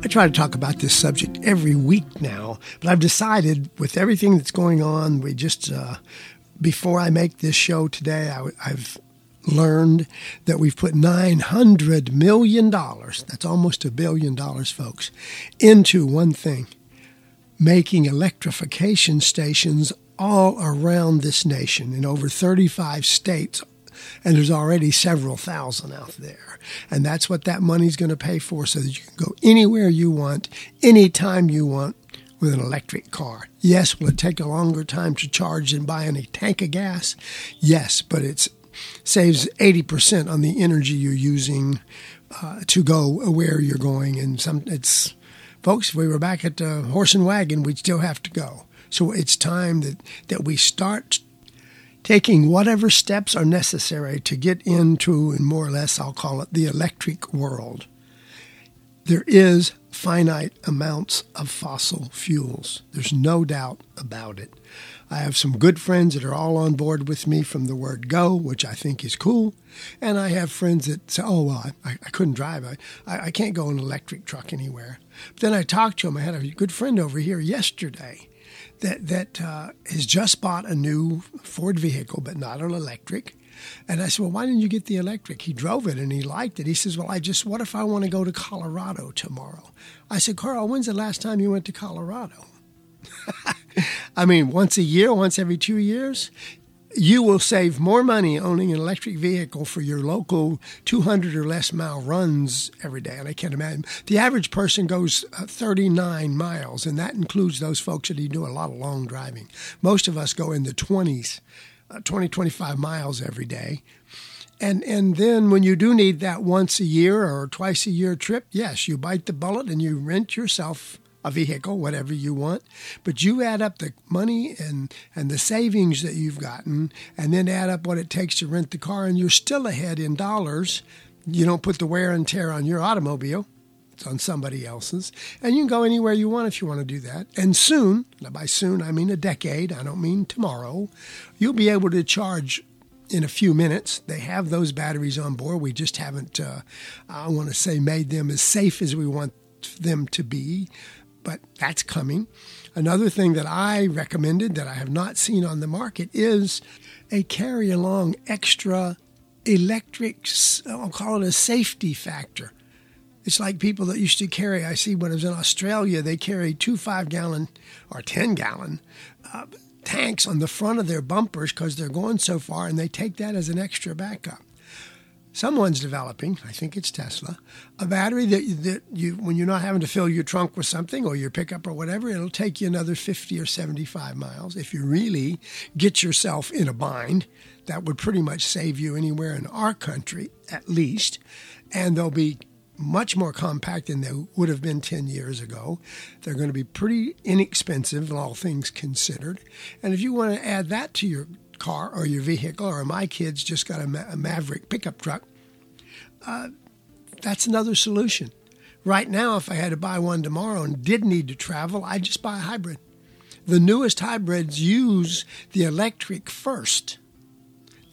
I try to talk about this subject every week now, but I've decided with everything that's going on, we just, uh, before I make this show today, I, I've learned that we've put $900 million, that's almost a billion dollars, folks, into one thing making electrification stations all around this nation in over 35 states. And there's already several thousand out there. And that's what that money's going to pay for so that you can go anywhere you want, anytime you want with an electric car. Yes, will it take a longer time to charge than buying a tank of gas? Yes, but it saves 80% on the energy you're using uh, to go where you're going. And some, it's, folks, if we were back at horse and wagon, we'd still have to go. So it's time that, that we start taking whatever steps are necessary to get into, and more or less, I'll call it the electric world. There is finite amounts of fossil fuels. There's no doubt about it. I have some good friends that are all on board with me from the word go, which I think is cool. And I have friends that say, oh, well, I, I couldn't drive. I, I can't go in an electric truck anywhere. But then I talked to him. I had a good friend over here yesterday that, that uh, has just bought a new Ford vehicle, but not an electric. And I said, Well, why didn't you get the electric? He drove it and he liked it. He says, Well, I just, what if I want to go to Colorado tomorrow? I said, Carl, when's the last time you went to Colorado? I mean, once a year, once every two years? You will save more money owning an electric vehicle for your local 200 or less mile runs every day. And I can't imagine. The average person goes uh, 39 miles, and that includes those folks that do a lot of long driving. Most of us go in the 20s uh, 20, 25 miles every day. And, and then when you do need that once a year or twice a year trip, yes, you bite the bullet and you rent yourself a vehicle, whatever you want. But you add up the money and, and the savings that you've gotten, and then add up what it takes to rent the car, and you're still ahead in dollars. You don't put the wear and tear on your automobile it's on somebody else's. And you can go anywhere you want if you want to do that. And soon, by soon I mean a decade, I don't mean tomorrow, you'll be able to charge in a few minutes. They have those batteries on board. We just haven't, uh, I want to say, made them as safe as we want them to be, but that's coming. Another thing that I recommended that I have not seen on the market is a carry along extra electric, I'll call it a safety factor. It's like people that used to carry, I see when I was in Australia, they carry two five gallon or 10 gallon uh, tanks on the front of their bumpers because they're going so far and they take that as an extra backup. Someone's developing, I think it's Tesla, a battery that, that you, when you're not having to fill your trunk with something or your pickup or whatever, it'll take you another 50 or 75 miles. If you really get yourself in a bind, that would pretty much save you anywhere in our country, at least. And they'll be much more compact than they would have been 10 years ago. They're going to be pretty inexpensive, all things considered. And if you want to add that to your car or your vehicle, or my kids just got a, Ma- a Maverick pickup truck, uh, that's another solution. Right now, if I had to buy one tomorrow and did need to travel, I'd just buy a hybrid. The newest hybrids use the electric first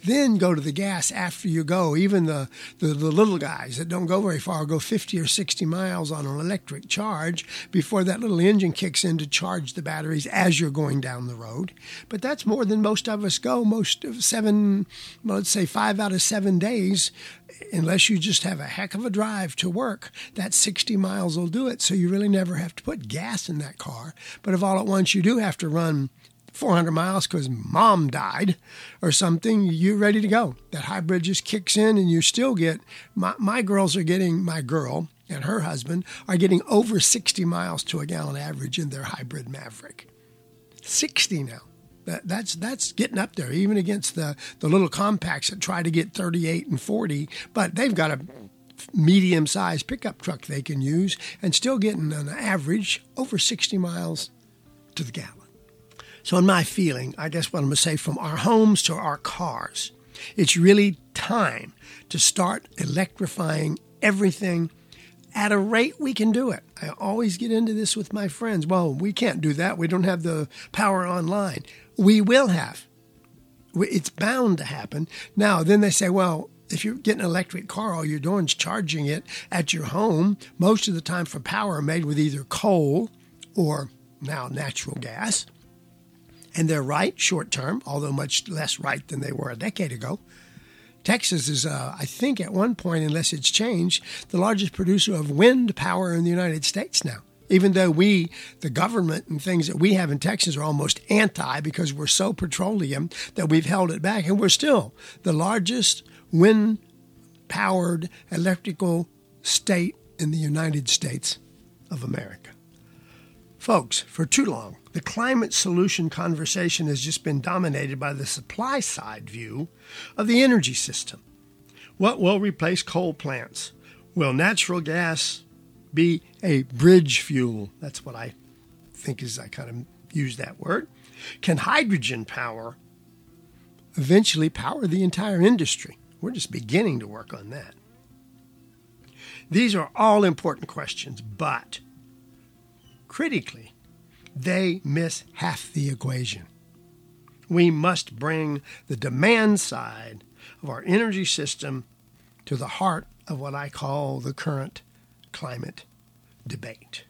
then go to the gas after you go. Even the, the, the, little guys that don't go very far go 50 or 60 miles on an electric charge before that little engine kicks in to charge the batteries as you're going down the road. But that's more than most of us go. Most of seven, well, let's say five out of seven days, unless you just have a heck of a drive to work, that 60 miles will do it. So you really never have to put gas in that car. But if all at once you do have to run 400 miles because mom died or something, you're ready to go. That hybrid just kicks in and you still get, my, my girls are getting, my girl and her husband are getting over 60 miles to a gallon average in their hybrid Maverick. 60 now. That, that's that's getting up there, even against the, the little compacts that try to get 38 and 40, but they've got a medium sized pickup truck they can use and still getting an average over 60 miles to the gallon. So, in my feeling, I guess what I'm going to say from our homes to our cars, it's really time to start electrifying everything at a rate we can do it. I always get into this with my friends. Well, we can't do that. We don't have the power online. We will have. It's bound to happen. Now, then they say, well, if you're getting an electric car, all you're doing is charging it at your home, most of the time for power made with either coal or now natural gas. And they're right short term, although much less right than they were a decade ago. Texas is, uh, I think, at one point, unless it's changed, the largest producer of wind power in the United States now. Even though we, the government and things that we have in Texas are almost anti because we're so petroleum that we've held it back, and we're still the largest wind powered electrical state in the United States of America. Folks, for too long, the climate solution conversation has just been dominated by the supply side view of the energy system. What will replace coal plants? Will natural gas be a bridge fuel? That's what I think is, I kind of use that word. Can hydrogen power eventually power the entire industry? We're just beginning to work on that. These are all important questions, but critically, they miss half the equation. We must bring the demand side of our energy system to the heart of what I call the current climate debate.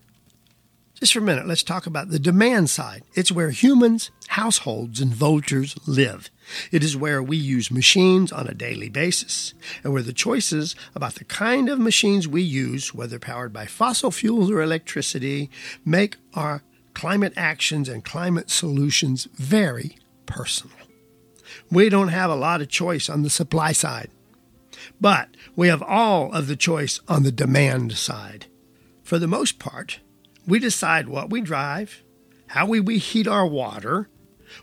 Just for a minute, let's talk about the demand side. It's where humans, households, and vultures live. It is where we use machines on a daily basis, and where the choices about the kind of machines we use, whether powered by fossil fuels or electricity, make our climate actions and climate solutions very personal. We don't have a lot of choice on the supply side, but we have all of the choice on the demand side. For the most part, we decide what we drive, how we, we heat our water,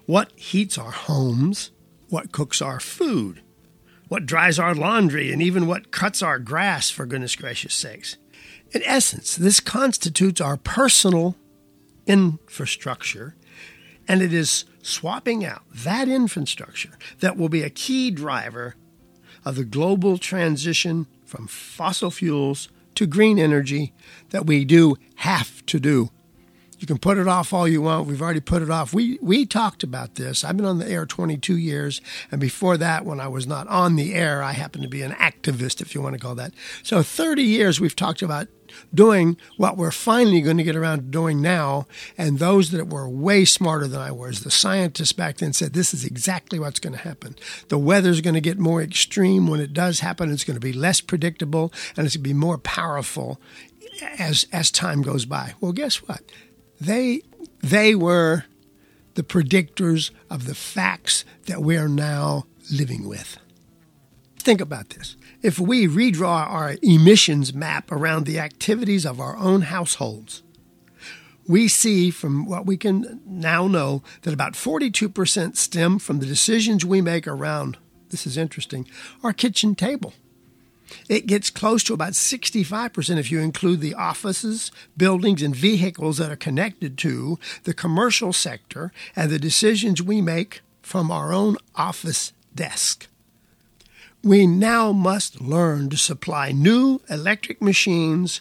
what heats our homes, what cooks our food, what dries our laundry, and even what cuts our grass, for goodness gracious sakes. In essence, this constitutes our personal infrastructure, and it is swapping out that infrastructure that will be a key driver of the global transition from fossil fuels to green energy that we do have to do. You can put it off all you want. We've already put it off. We we talked about this. I've been on the air 22 years, and before that, when I was not on the air, I happened to be an activist, if you want to call that. So 30 years we've talked about doing what we're finally going to get around to doing now. And those that were way smarter than I was, the scientists back then said this is exactly what's going to happen. The weather's going to get more extreme. When it does happen, it's going to be less predictable and it's going to be more powerful as as time goes by. Well, guess what? They they were the predictors of the facts that we are now living with. Think about this. If we redraw our emissions map around the activities of our own households, we see from what we can now know that about 42% stem from the decisions we make around, this is interesting, our kitchen table. It gets close to about 65% if you include the offices, buildings, and vehicles that are connected to the commercial sector and the decisions we make from our own office desk. We now must learn to supply new electric machines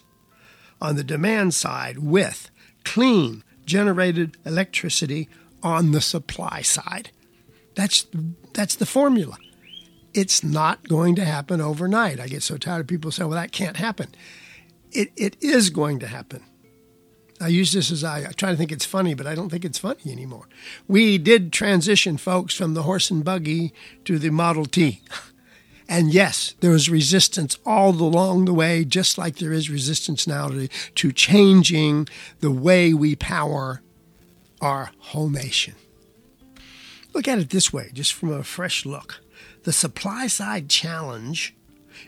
on the demand side with clean generated electricity on the supply side. That's, that's the formula. It's not going to happen overnight. I get so tired of people saying, well, that can't happen. It, it is going to happen. I use this as I, I, try to think it's funny, but I don't think it's funny anymore. We did transition folks from the horse and buggy to the Model T. And yes, there was resistance all along the way, just like there is resistance now to, to changing the way we power our whole nation. Look at it this way, just from a fresh look. The supply side challenge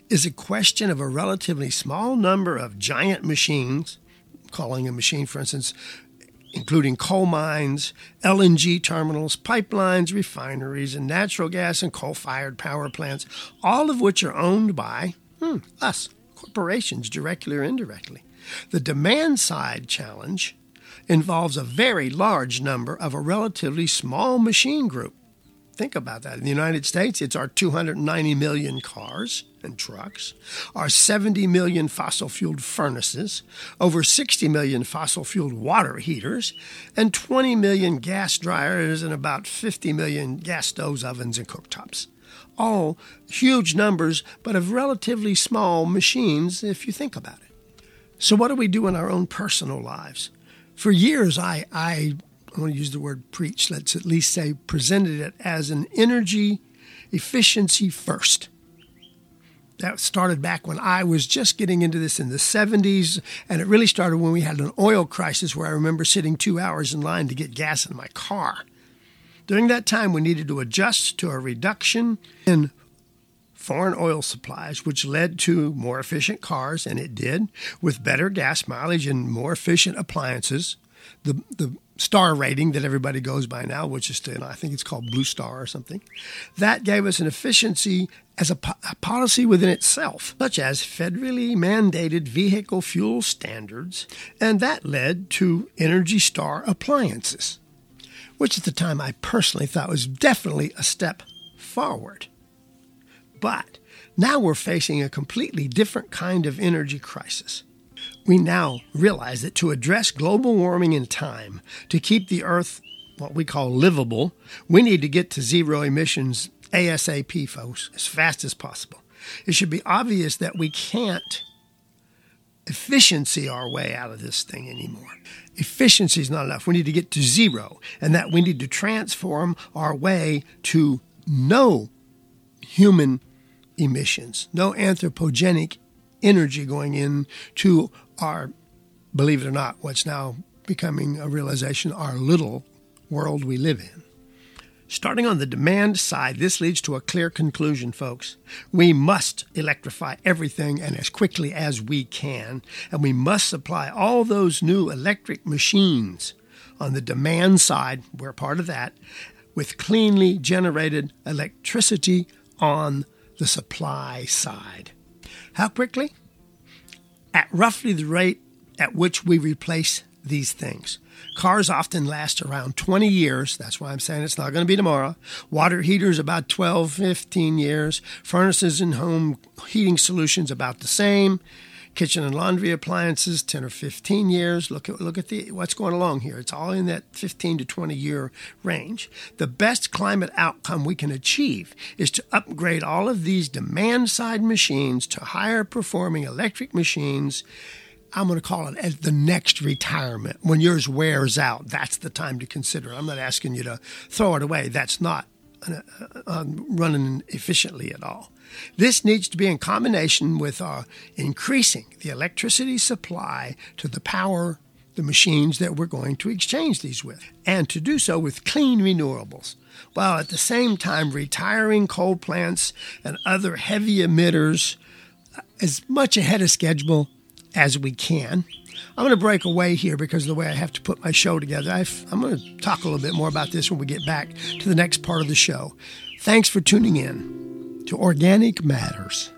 is a question of a relatively small number of giant machines, calling a machine, for instance, including coal mines, LNG terminals, pipelines, refineries, and natural gas and coal fired power plants, all of which are owned by hmm, us, corporations, directly or indirectly. The demand side challenge involves a very large number of a relatively small machine group Think about that. In the United States, it's our 290 million cars and trucks, our 70 million fossil fueled furnaces, over 60 million fossil fueled water heaters, and 20 million gas dryers and about 50 million gas stoves, ovens, and cooktops. all huge numbers, but of relatively small machines if you think about it. So, what do we do in our own personal lives? For years, I, I, I want to use the word preach, let's at least say presented it as an energy efficiency first that started back when I was just getting into this in the 70s. And it really started when we had an oil crisis where I remember sitting two hours in line to get gas in my car. During that time, we needed to adjust to a reduction in foreign oil supplies, which led to more efficient cars, and it did, with better gas mileage and more efficient appliances. The, the star rating that everybody goes by now, which is, I think it's called Blue Star or something, that gave us an efficiency as a, po- a, policy within itself, such as federally mandated vehicle fuel standards, and that led to Energy Star appliances, which at the time I personally thought was definitely a step forward. But now we're facing a completely different kind of energy crisis. We now realize that to address global warming in time, to keep the Earth what we call livable, we need to get to zero emissions ASAP, folks, as fast as possible. It should be obvious that we can't efficiency our way out of this thing anymore. Efficiency is not enough. We need to get to zero, and that we need to transform our way to no human emissions, no anthropogenic energy going into our, believe it or not, what's now becoming a realization, our little world we live in. Starting on the demand side, this leads to a clear conclusion, folks. We must electrify everything and as quickly as we can, and we must supply all those new electric machines on the demand side, we're part of that, with cleanly generated electricity on the supply side. How quickly? At roughly the rate at which we replace these things. Cars often last around 20 years. That's why I'm saying it's not going to be tomorrow. Water heaters about 12, 15 years. Furnaces and home heating solutions about the same kitchen and laundry appliances 10 or 15 years look at look at the what's going along here it's all in that 15 to 20 year range the best climate outcome we can achieve is to upgrade all of these demand side machines to higher performing electric machines I'm going to call it as the next retirement. When yours wears out, that's the time to consider. I'm not asking you to throw it away. That's not uh, uh, running efficiently at all. This needs to be in combination with uh, increasing the electricity supply to the power the machines that we're going to exchange these with, and to do so with clean renewables, while at the same time retiring coal plants and other heavy emitters as much ahead of schedule as we can. I'm going to break away here because of the way I have to put my show together. i am going to talk a little bit more about this when we get back to the next part of the show. Thanks for tuning in to Organic Matters.